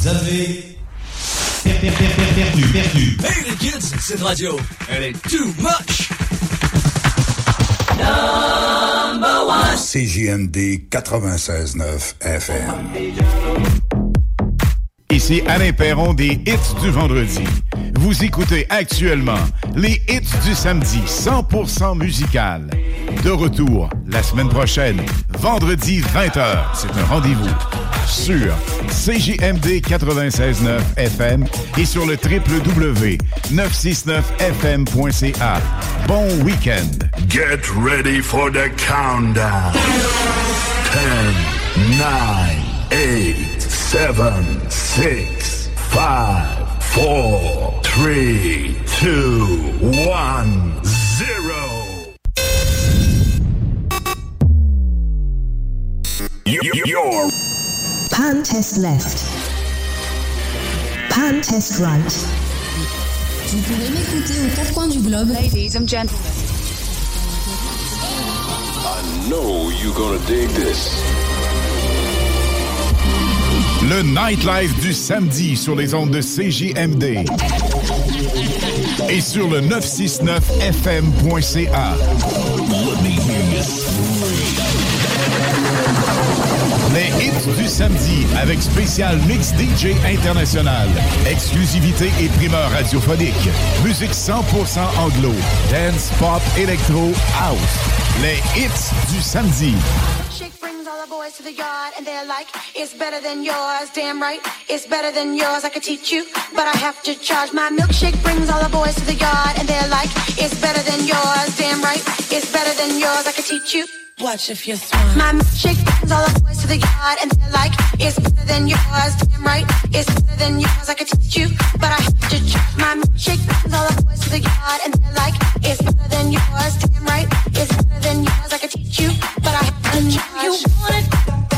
Vous avez per- per- per- per- perdu, perdu. Hey les kids, cette radio, elle est too much. CJMD 96.9 FM. Ici Alain Perron des hits du vendredi. Vous écoutez actuellement les hits du samedi 100% musical. De retour la semaine prochaine, vendredi 20h. C'est un rendez-vous sur CJMD 96.9 FM et sur le www.969fm.ca. Bon week-end. Get ready for the countdown. 10, 9, 8, 7, 6, 5, 4, 3, 2, 1, 0. You're Pan test left. Pan test right. Vous pouvez m'écouter aux quatre coins du globe. Ladies and gentlemen. I know you're gonna dig this. Le nightlife du samedi sur les ondes de CJMD et sur le 969fm.ca. Les hits du samedi avec spécial mix DJ international, exclusivité et primeur radiophonique, musique 100% anglo, dance, pop, électro, house. Les hits du samedi. All the boys to the yard and they're like, it's better than yours. Damn right, it's better than yours. I could teach you, but I have to charge. My milkshake brings all the boys to the yard and they're like, it's better than yours. Damn right, it's better than yours. I could teach you. Watch if you're smart. My milkshake brings all the boys to the yard and they're like, it's better than yours. Damn right, it's better than yours. I could teach you, but I have to charge. My milkshake brings all the boys to the yard and they're like, it's better than yours. Damn right, it's better than yours. I could teach you, You want it?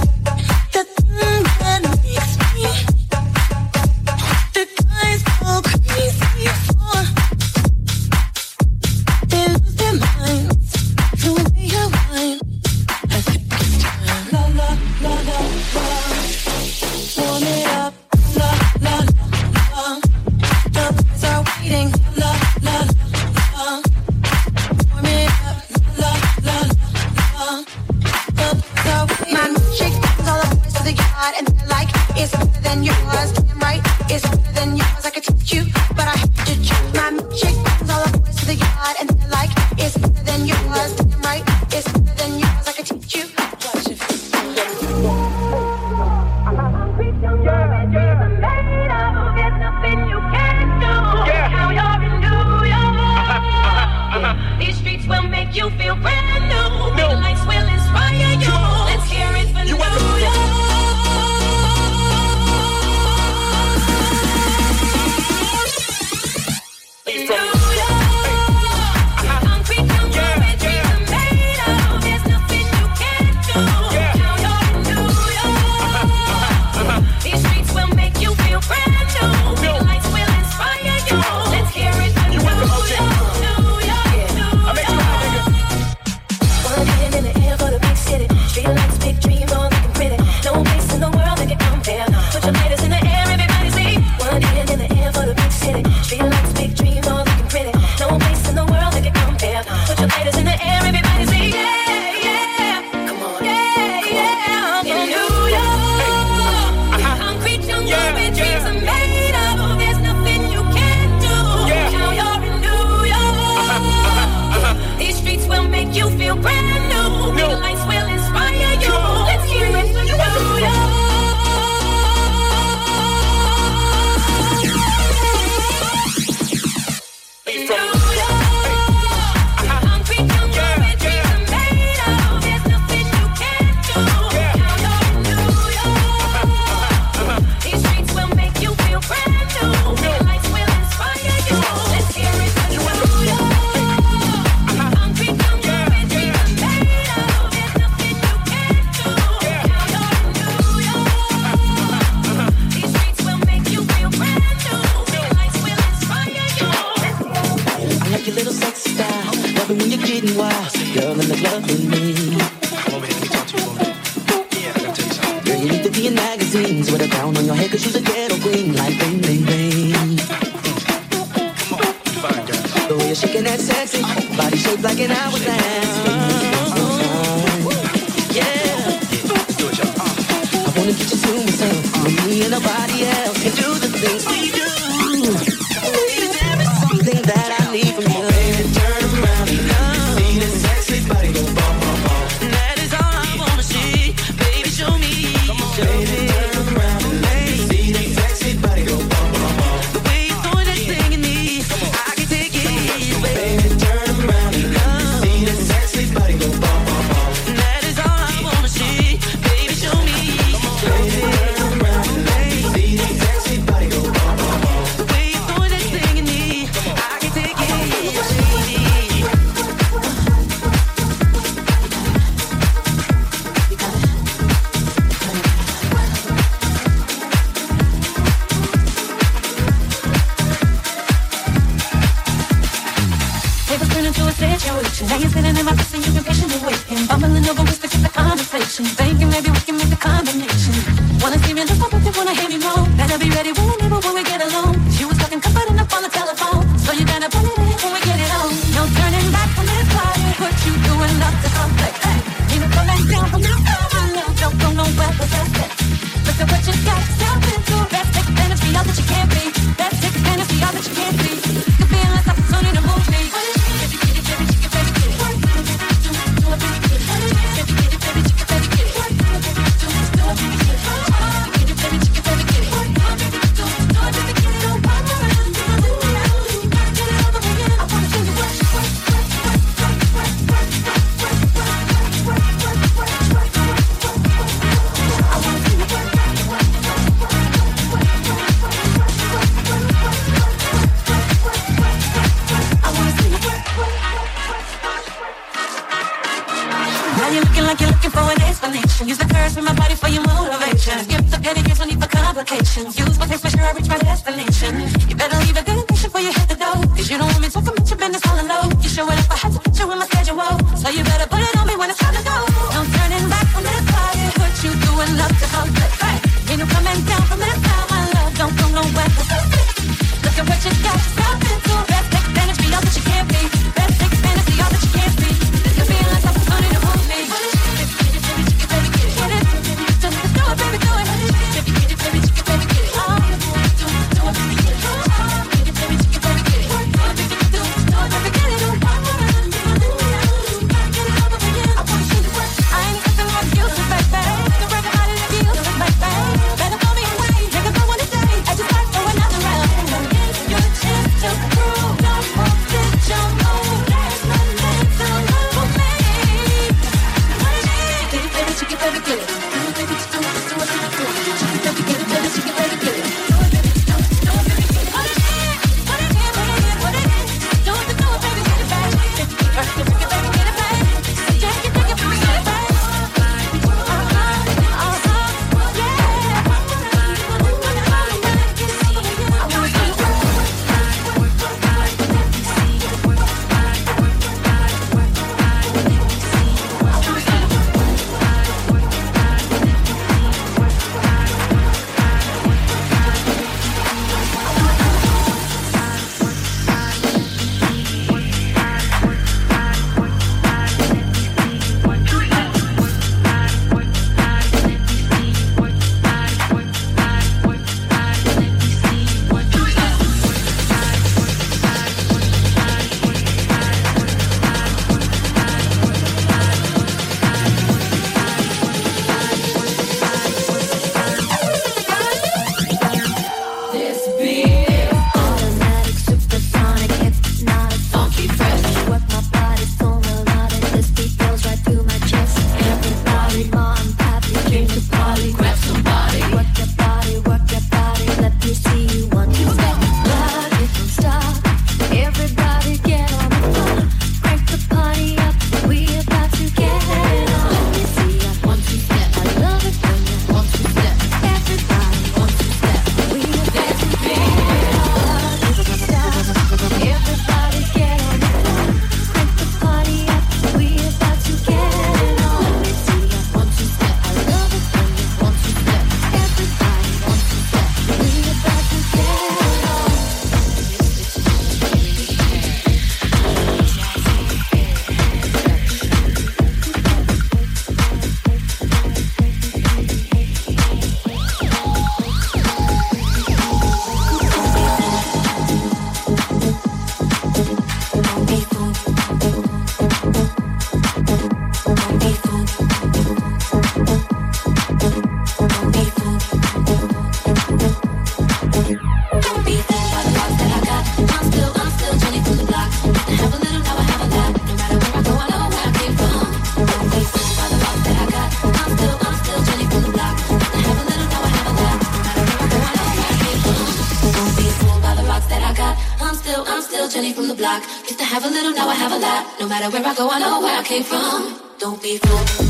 matter where I go, I know where I came from. Don't be fooled.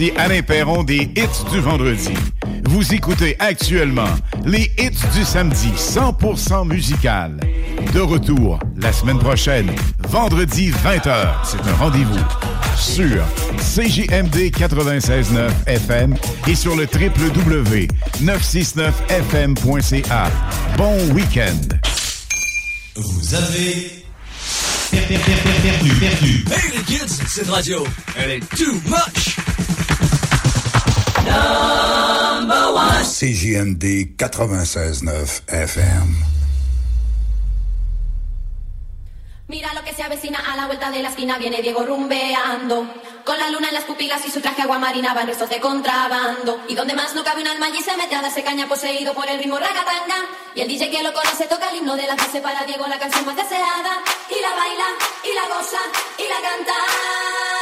Ici Alain Perron des hits du vendredi. Vous écoutez actuellement les hits du samedi 100% musical. De retour la semaine prochaine, vendredi 20h. C'est un rendez-vous sur CJMD 96.9 FM et sur le www.969fm.ca. Bon week-end. Vous avez per- per- per- per- perdu, perdu. Hey les kids, cette radio, elle est too much. CJMD 96.9 FM. Mira lo que se avecina a la vuelta de la esquina, viene Diego rumbeando. Con la luna en las pupilas y su traje aguamarina van restos de contrabando. Y donde más no cabe un alma allí se mete a darse caña poseído por el ritmo ragatanga. Y el DJ que lo conoce toca el himno de la clase para Diego, la canción más deseada. Y la baila, y la goza, y la canta.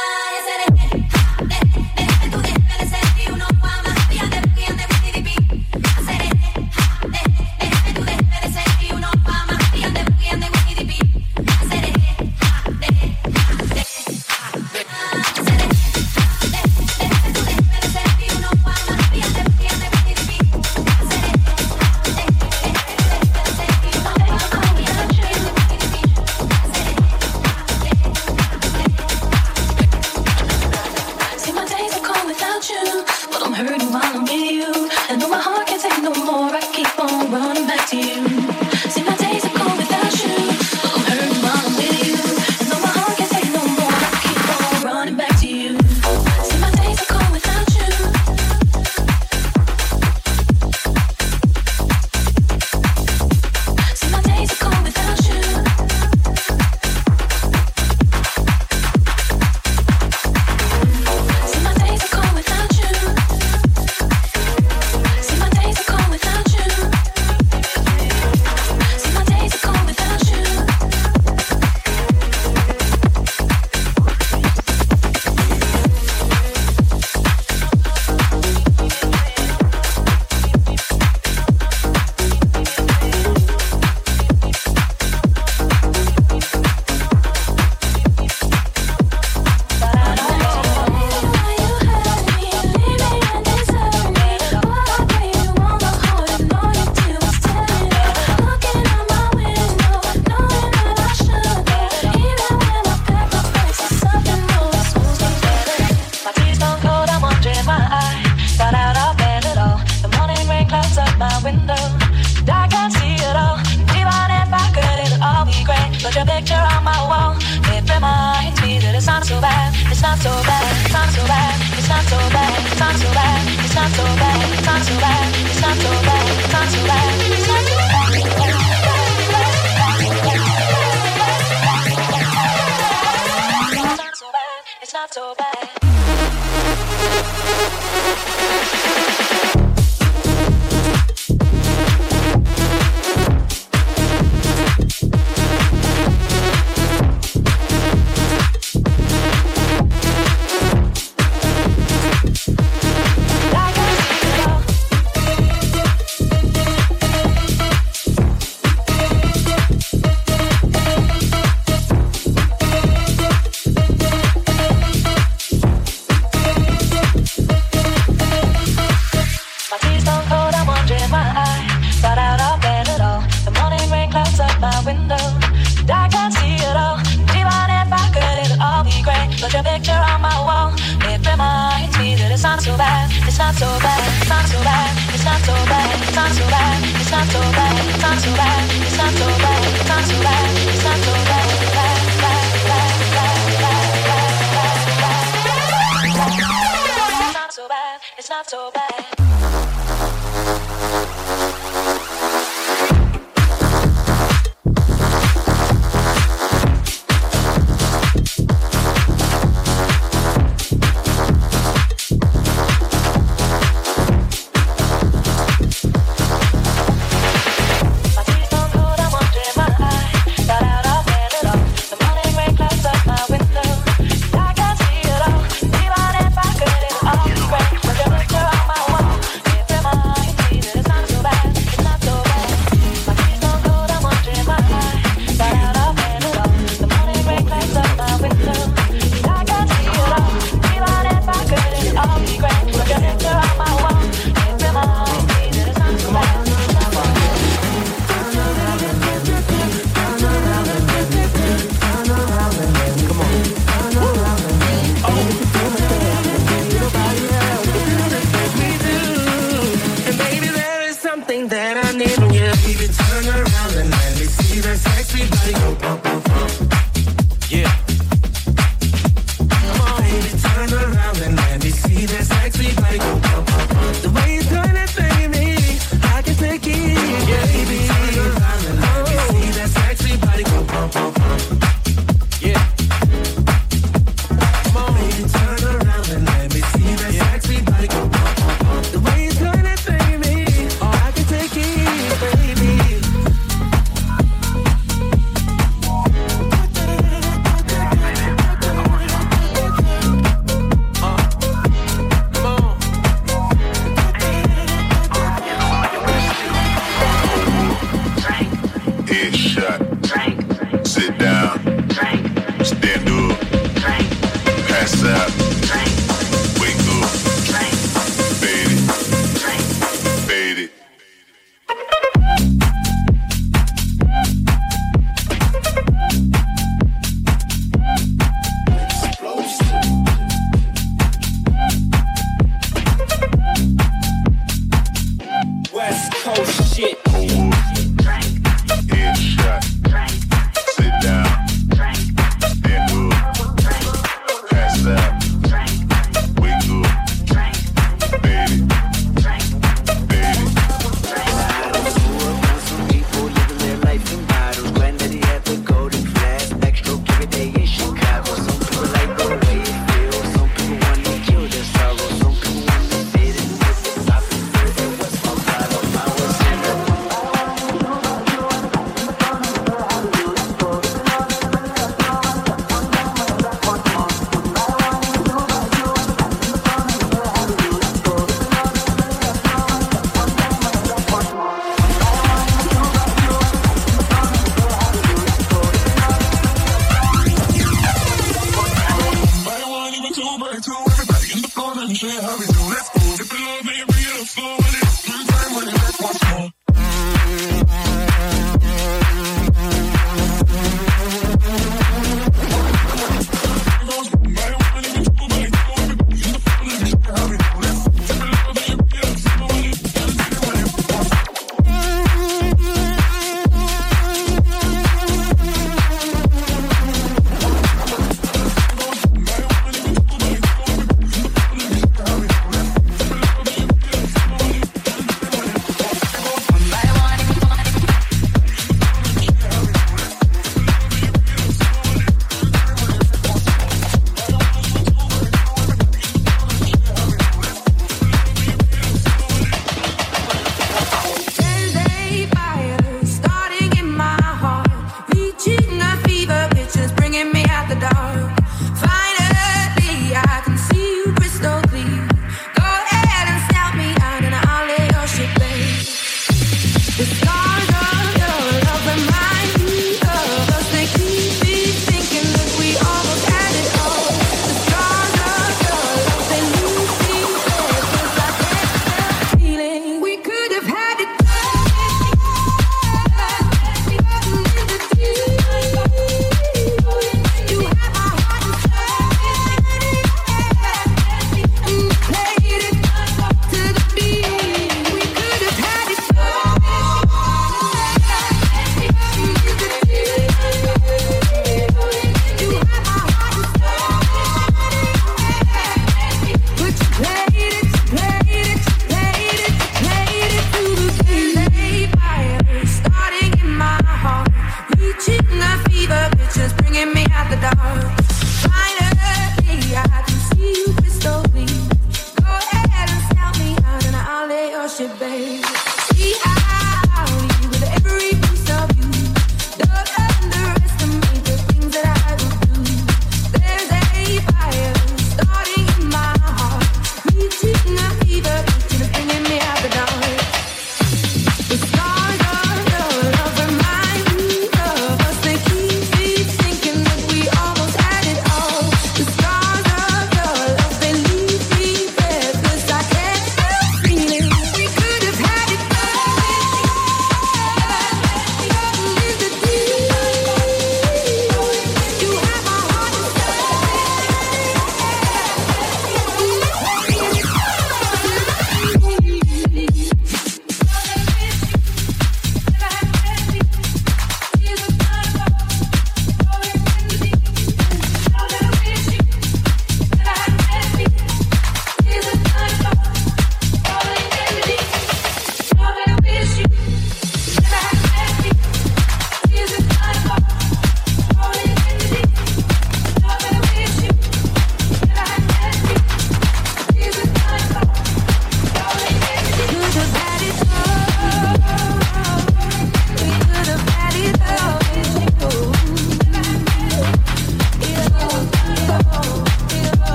That I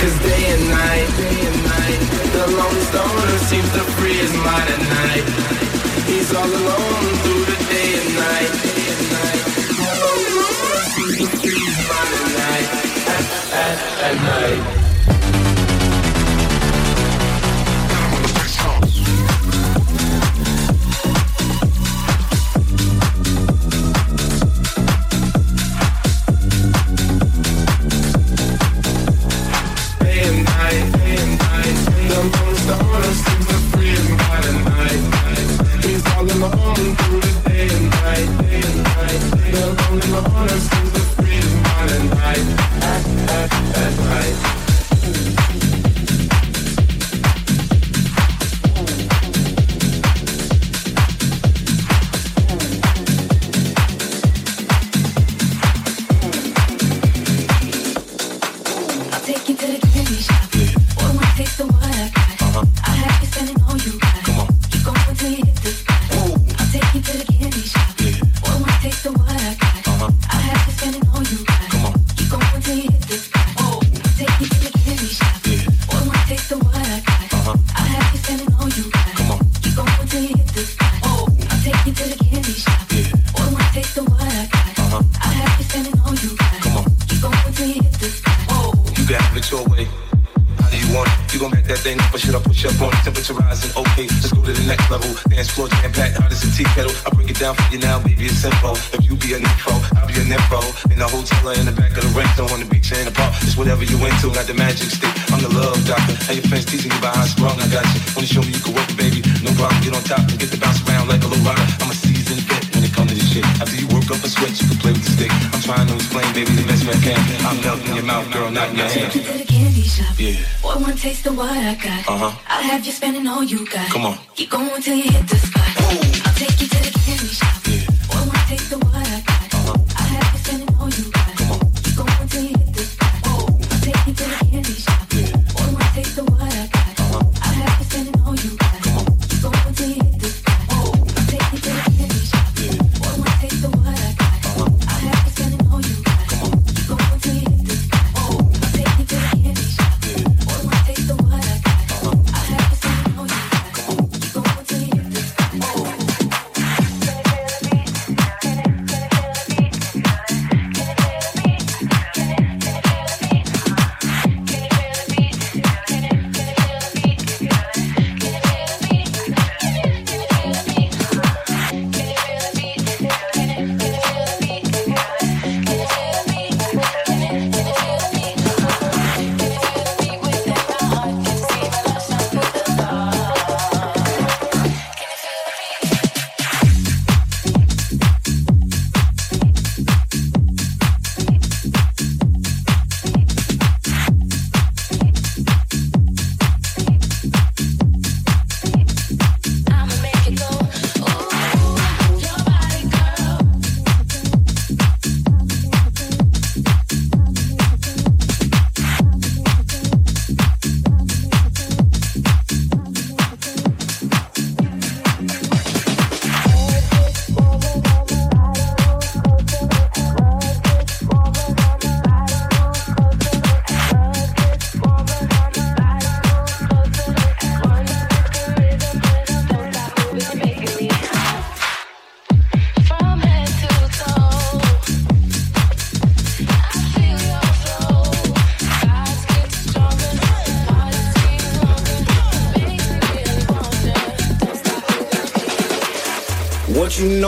Cause day and night, day and night, the lone stoner seems to free his mind at night. He's all alone through the day and night, day and at night, at, at, at night. Teasing you about how strong I got you. Wanna show me you can work it, baby? No problem, get on top and get to bounce around like a little rider. I'm a seasoned vet when it comes to this shit. After you work up a sweat, you can play with the stick. I'm trying to explain, baby, the best way I can. I'm melting your mouth, girl, not in your hand. to the candy shop. Yeah. Boy, one taste of what I got. Uh huh. I'll have you spending all you got. Come on. Keep going till you hit the spot. I'll take you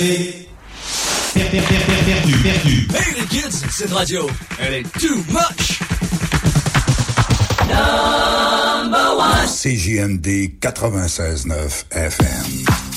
avez perdu, perdu, perdu. Hey les kids, cette radio, elle est too much. Number one. CJMD 96.9 FM.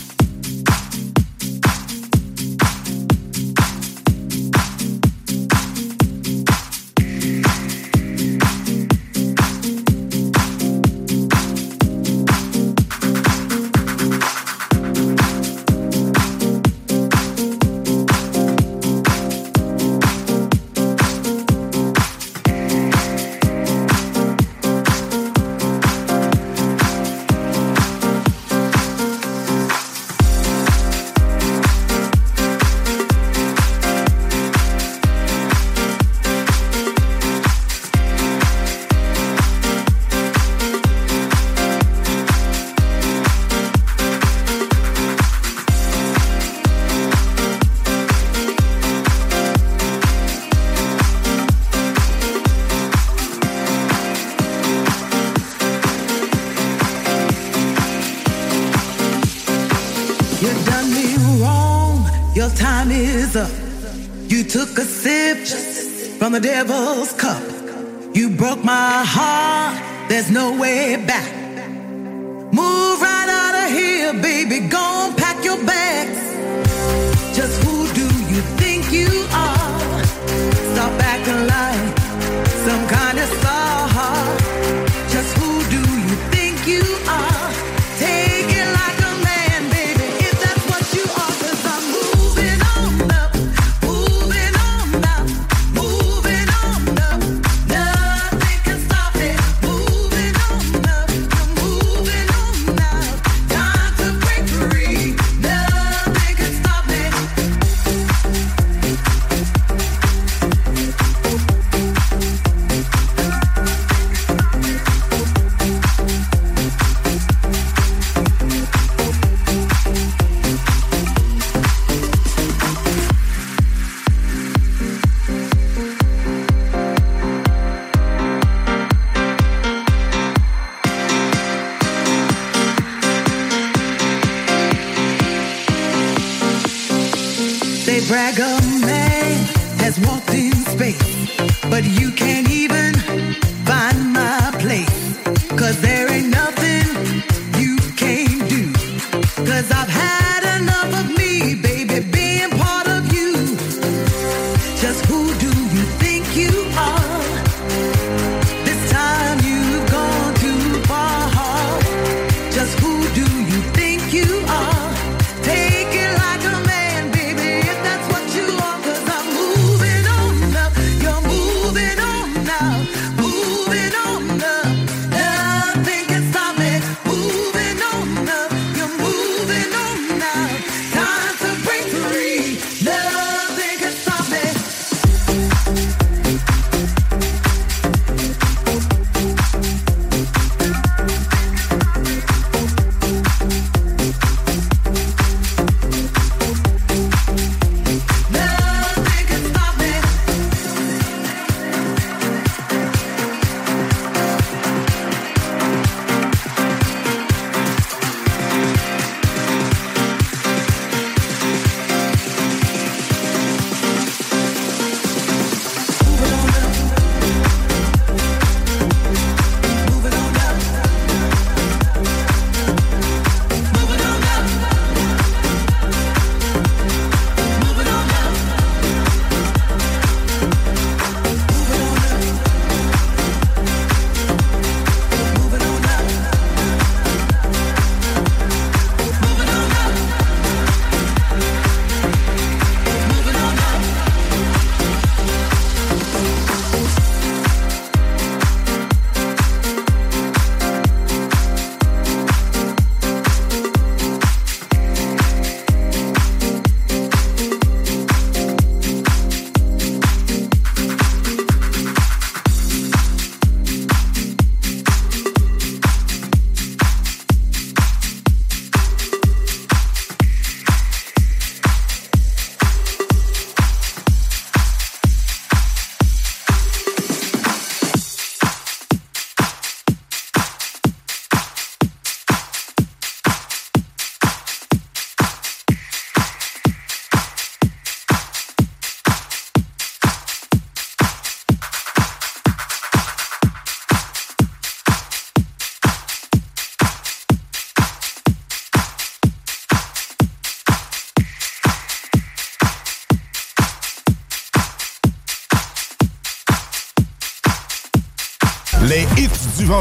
They brag a man has walked in space, but you can't even find my place. Cause there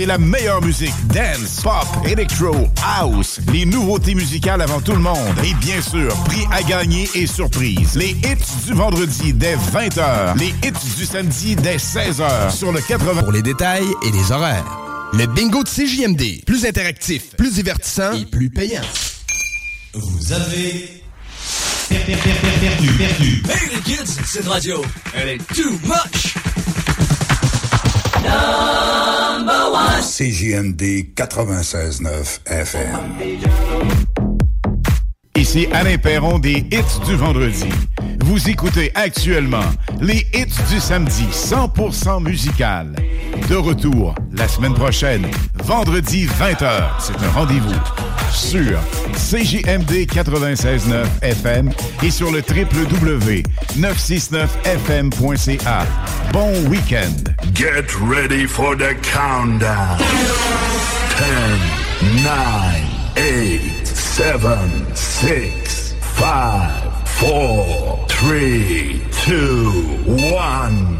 c'est la meilleure musique. Dance, pop, electro, house. Les nouveautés musicales avant tout le monde. Et bien sûr, prix à gagner et surprise. Les hits du vendredi dès 20h. Les hits du samedi dès 16h sur le 80. Pour les détails et les horaires. Le bingo de CJMD. Plus interactif, plus divertissant et plus payant. Vous avez perdu, perdu, perdu. Hey les kids, cette radio, elle est too much. CJMD 96.9 FM. Ici Alain Perron des hits du vendredi. Vous écoutez actuellement les hits du samedi 100% musical. De retour la semaine prochaine, vendredi 20h. C'est un rendez-vous sur CJMD 96.9 FM et sur le www.969fm.ca. Bon week-end. Get ready for the countdown. 10, 9, 8, 7, 6, 5, 4, 3, 2, 1,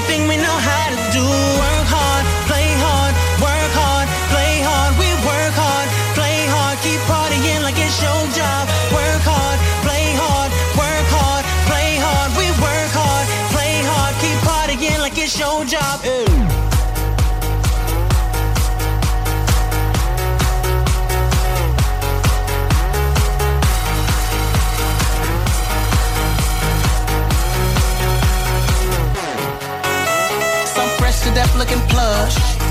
Said it's the only thing we know how to do.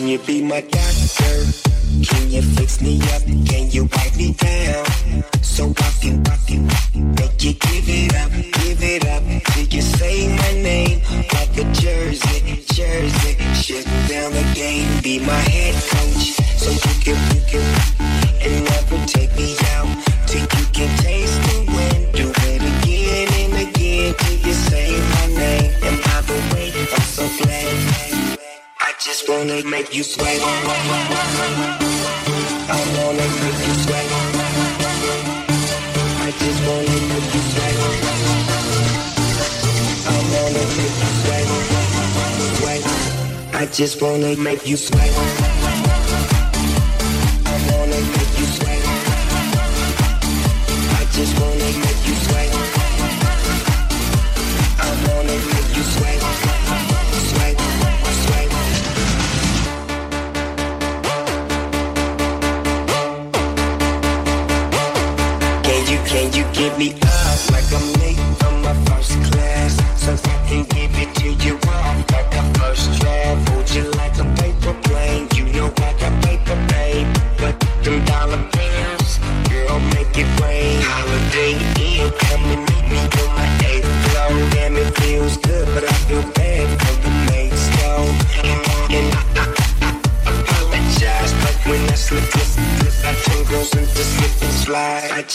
Can you be my just wanna make you sweat.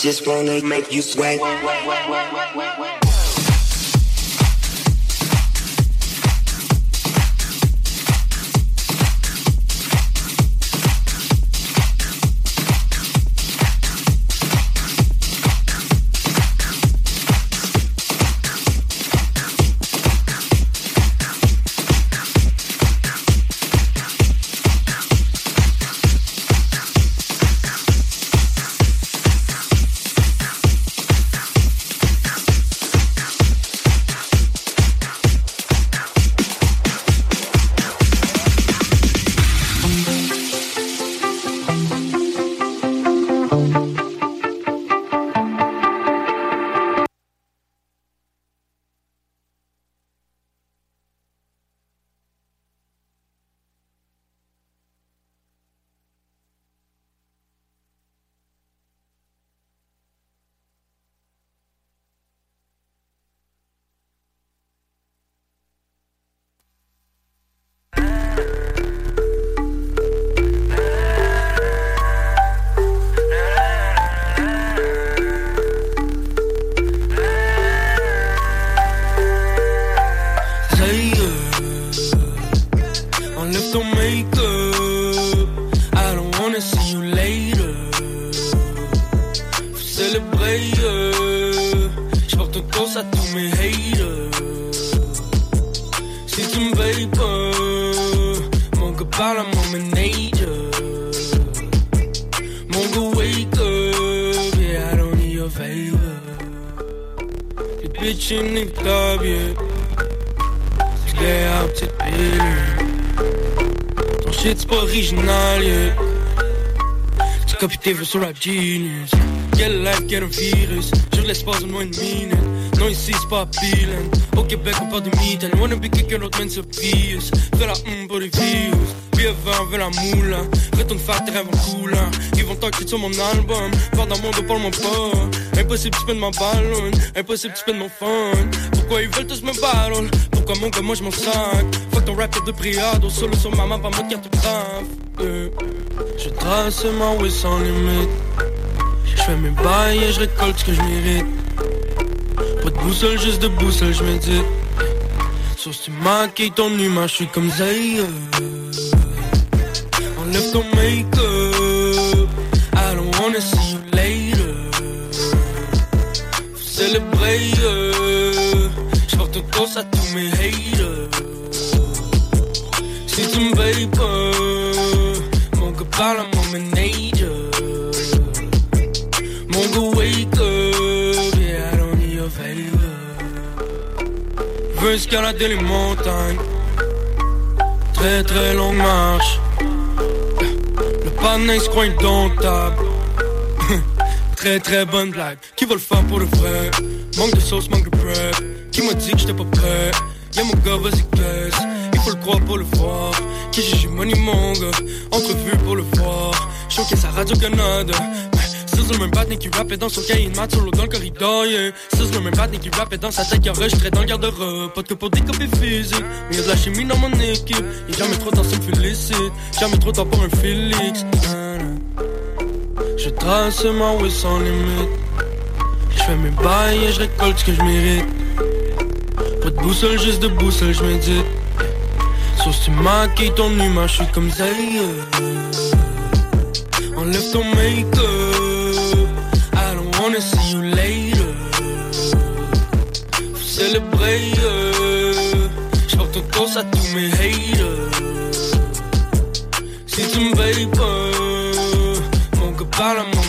Just wanna make you sweat. Sur Rap Genius. Quelle life, quel virus. Je l'espace de moins de minutes. Non, ici c'est pas appealing. Au Québec, on parle de mitaine. Wanna be quelqu'un d'autre, man, c'est Prius. Fais la hum pour les views. Vieux vin, veux la moule. Retourne faire tes rêves en coulant. Ils vont t'enquêter sur mon album. Faire dans mon dos, parle-moi pas. Impossible, tu spends ma ballon. Impossible, tu spends mon fun. Pourquoi ils veulent tous me battle? Pourquoi mon gars, moi je m'en sac? Fuck ton rap, de priado. Solo sur ma main, pas mode carte grave. Euh, Je trace ma way sans limite. Je fais mes bails et je récolte ce que je mérite. Pas de boussole, juste de boussole, je médite. Sauf si tu maquilles ton humain, je suis comme Zay. Enlève ton Une toast à tous mes haters. Me vapes, euh, mon gars parle à mon manager. Mon gars yeah, I don't need your favor. Escalader les montagnes. Très très longue marche. Le panneau se croit indomptable. très très bonne blague. Qui va le faire pour le vrai? Manque de sauce, manque de prep. Qui m'a dit que j'étais pas prêt? Y'a mon gars, vas-y, caisse. Il faut le croire pour le voir. Qui j'ai money, mon gars? Entrevue pour le voir. Showcase à Radio-Canada. C'est le même patin qui rappait dans son cahier maths solo dans le corridor, yeah. C'est le même patin qui rappait dans sa tête qui enregistrait dans le garde-robe. Pas que pour des copies physiques, mais y'a de la chimie dans mon équipe. Y'a jamais trop temps, ça me félicite. Jamais trop temps pour un Félix. Je trace ma way sans limite. Je fais mes bails et je récolte ce que je mérite. Pas de boussole, juste de boussole, je médite. Sauf si tu maquilles ton humain, je suis comme Zay. Enlève ton make-up. I don't wanna see you later. Faut célébrer. euh. J'porte une toast à tous mes haters. Si tu me vapes, euh, mon gars parle à mon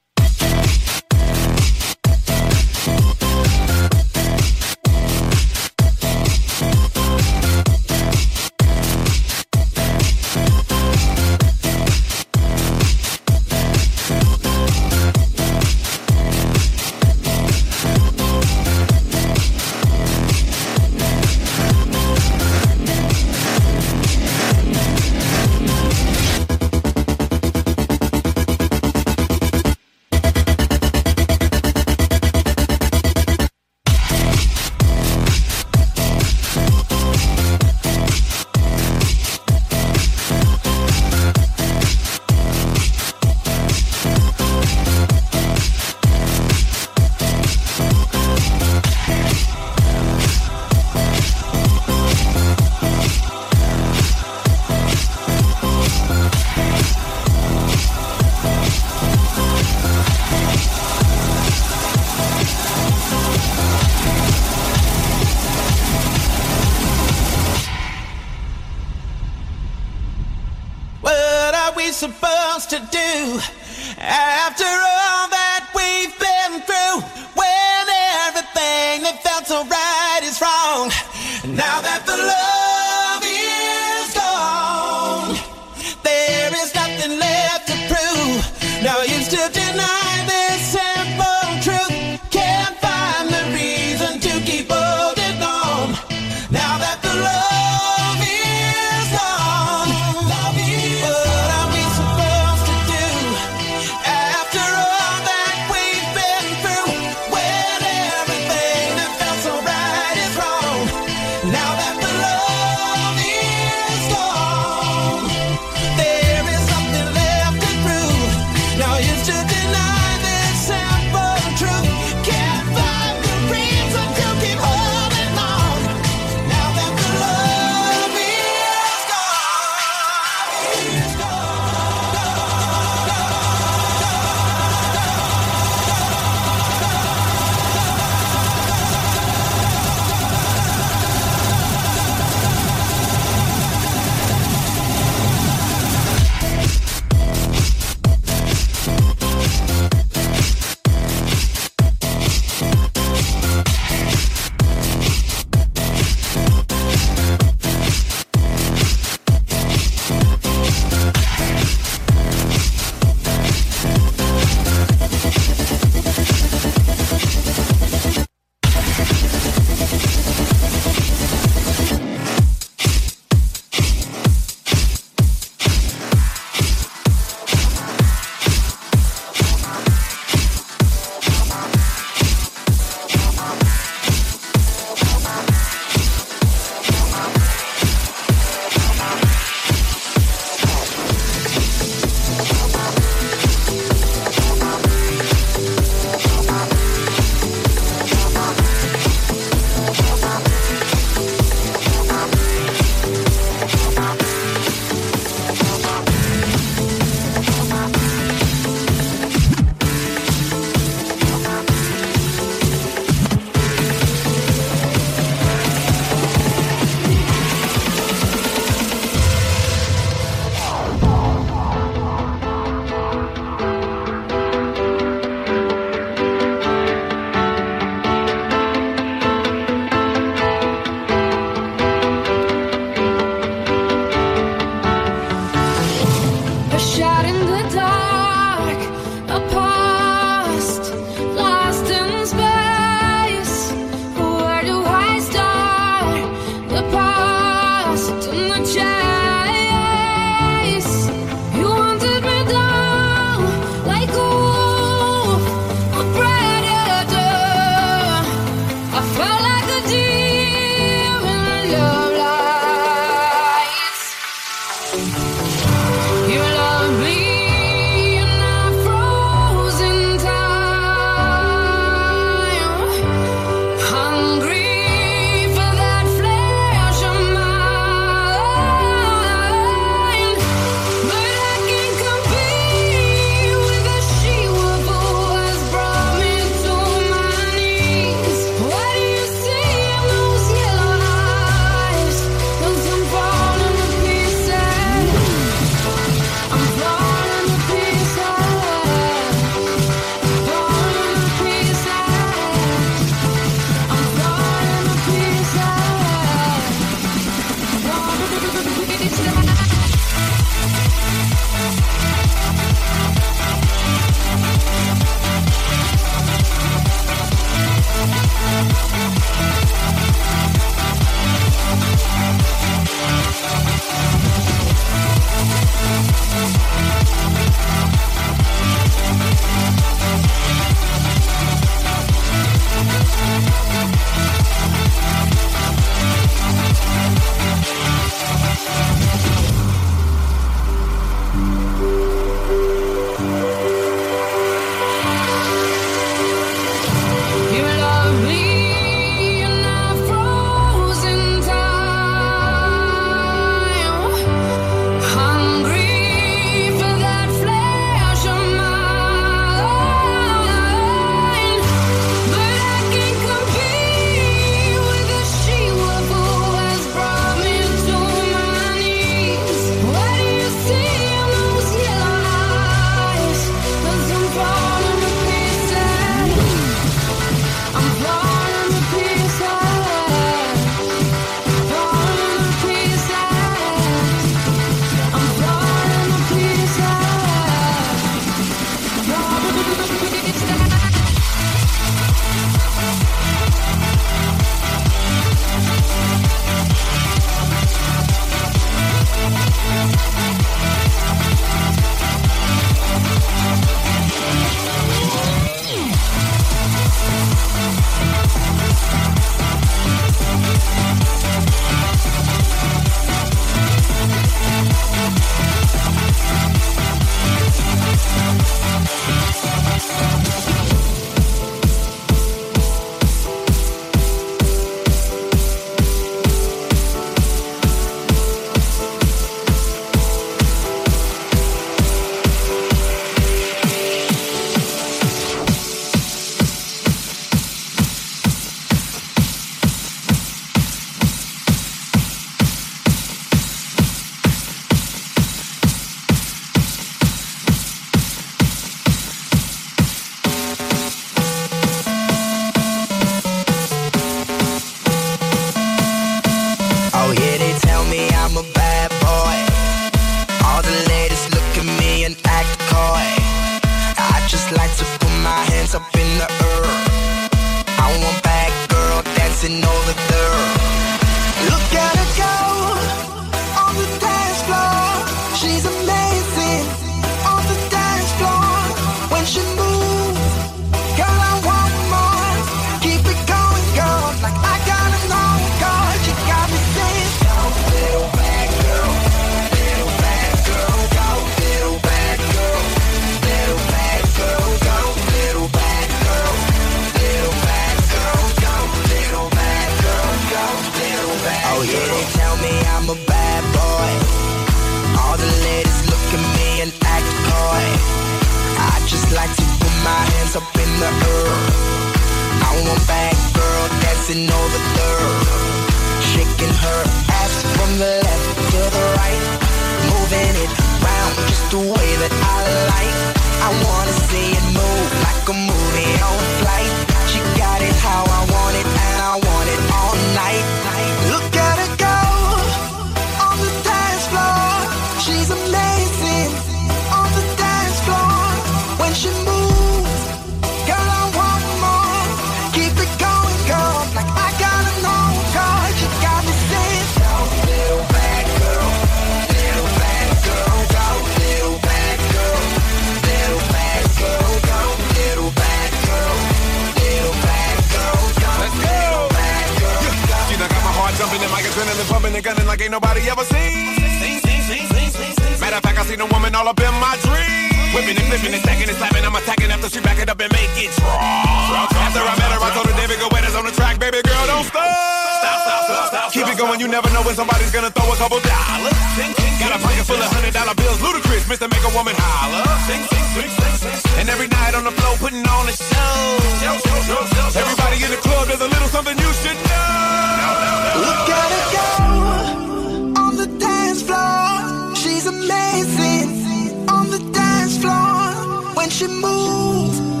amazing on the dance floor when she moves.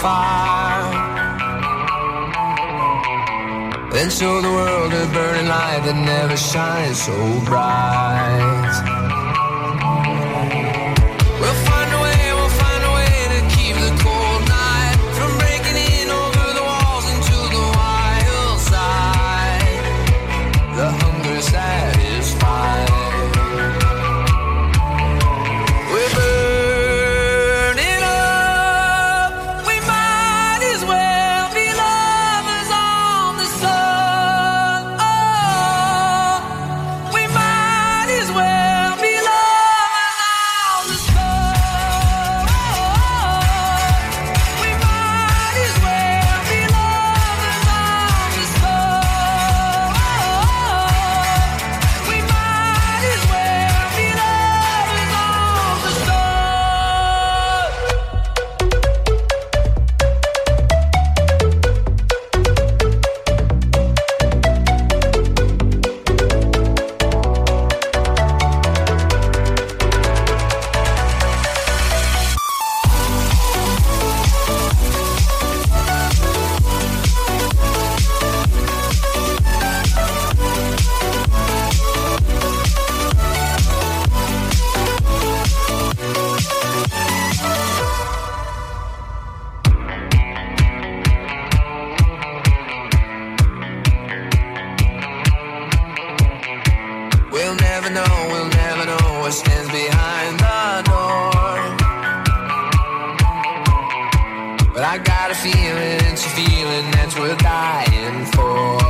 Fire. that we're dying for.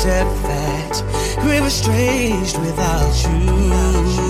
accept that we're estranged without you.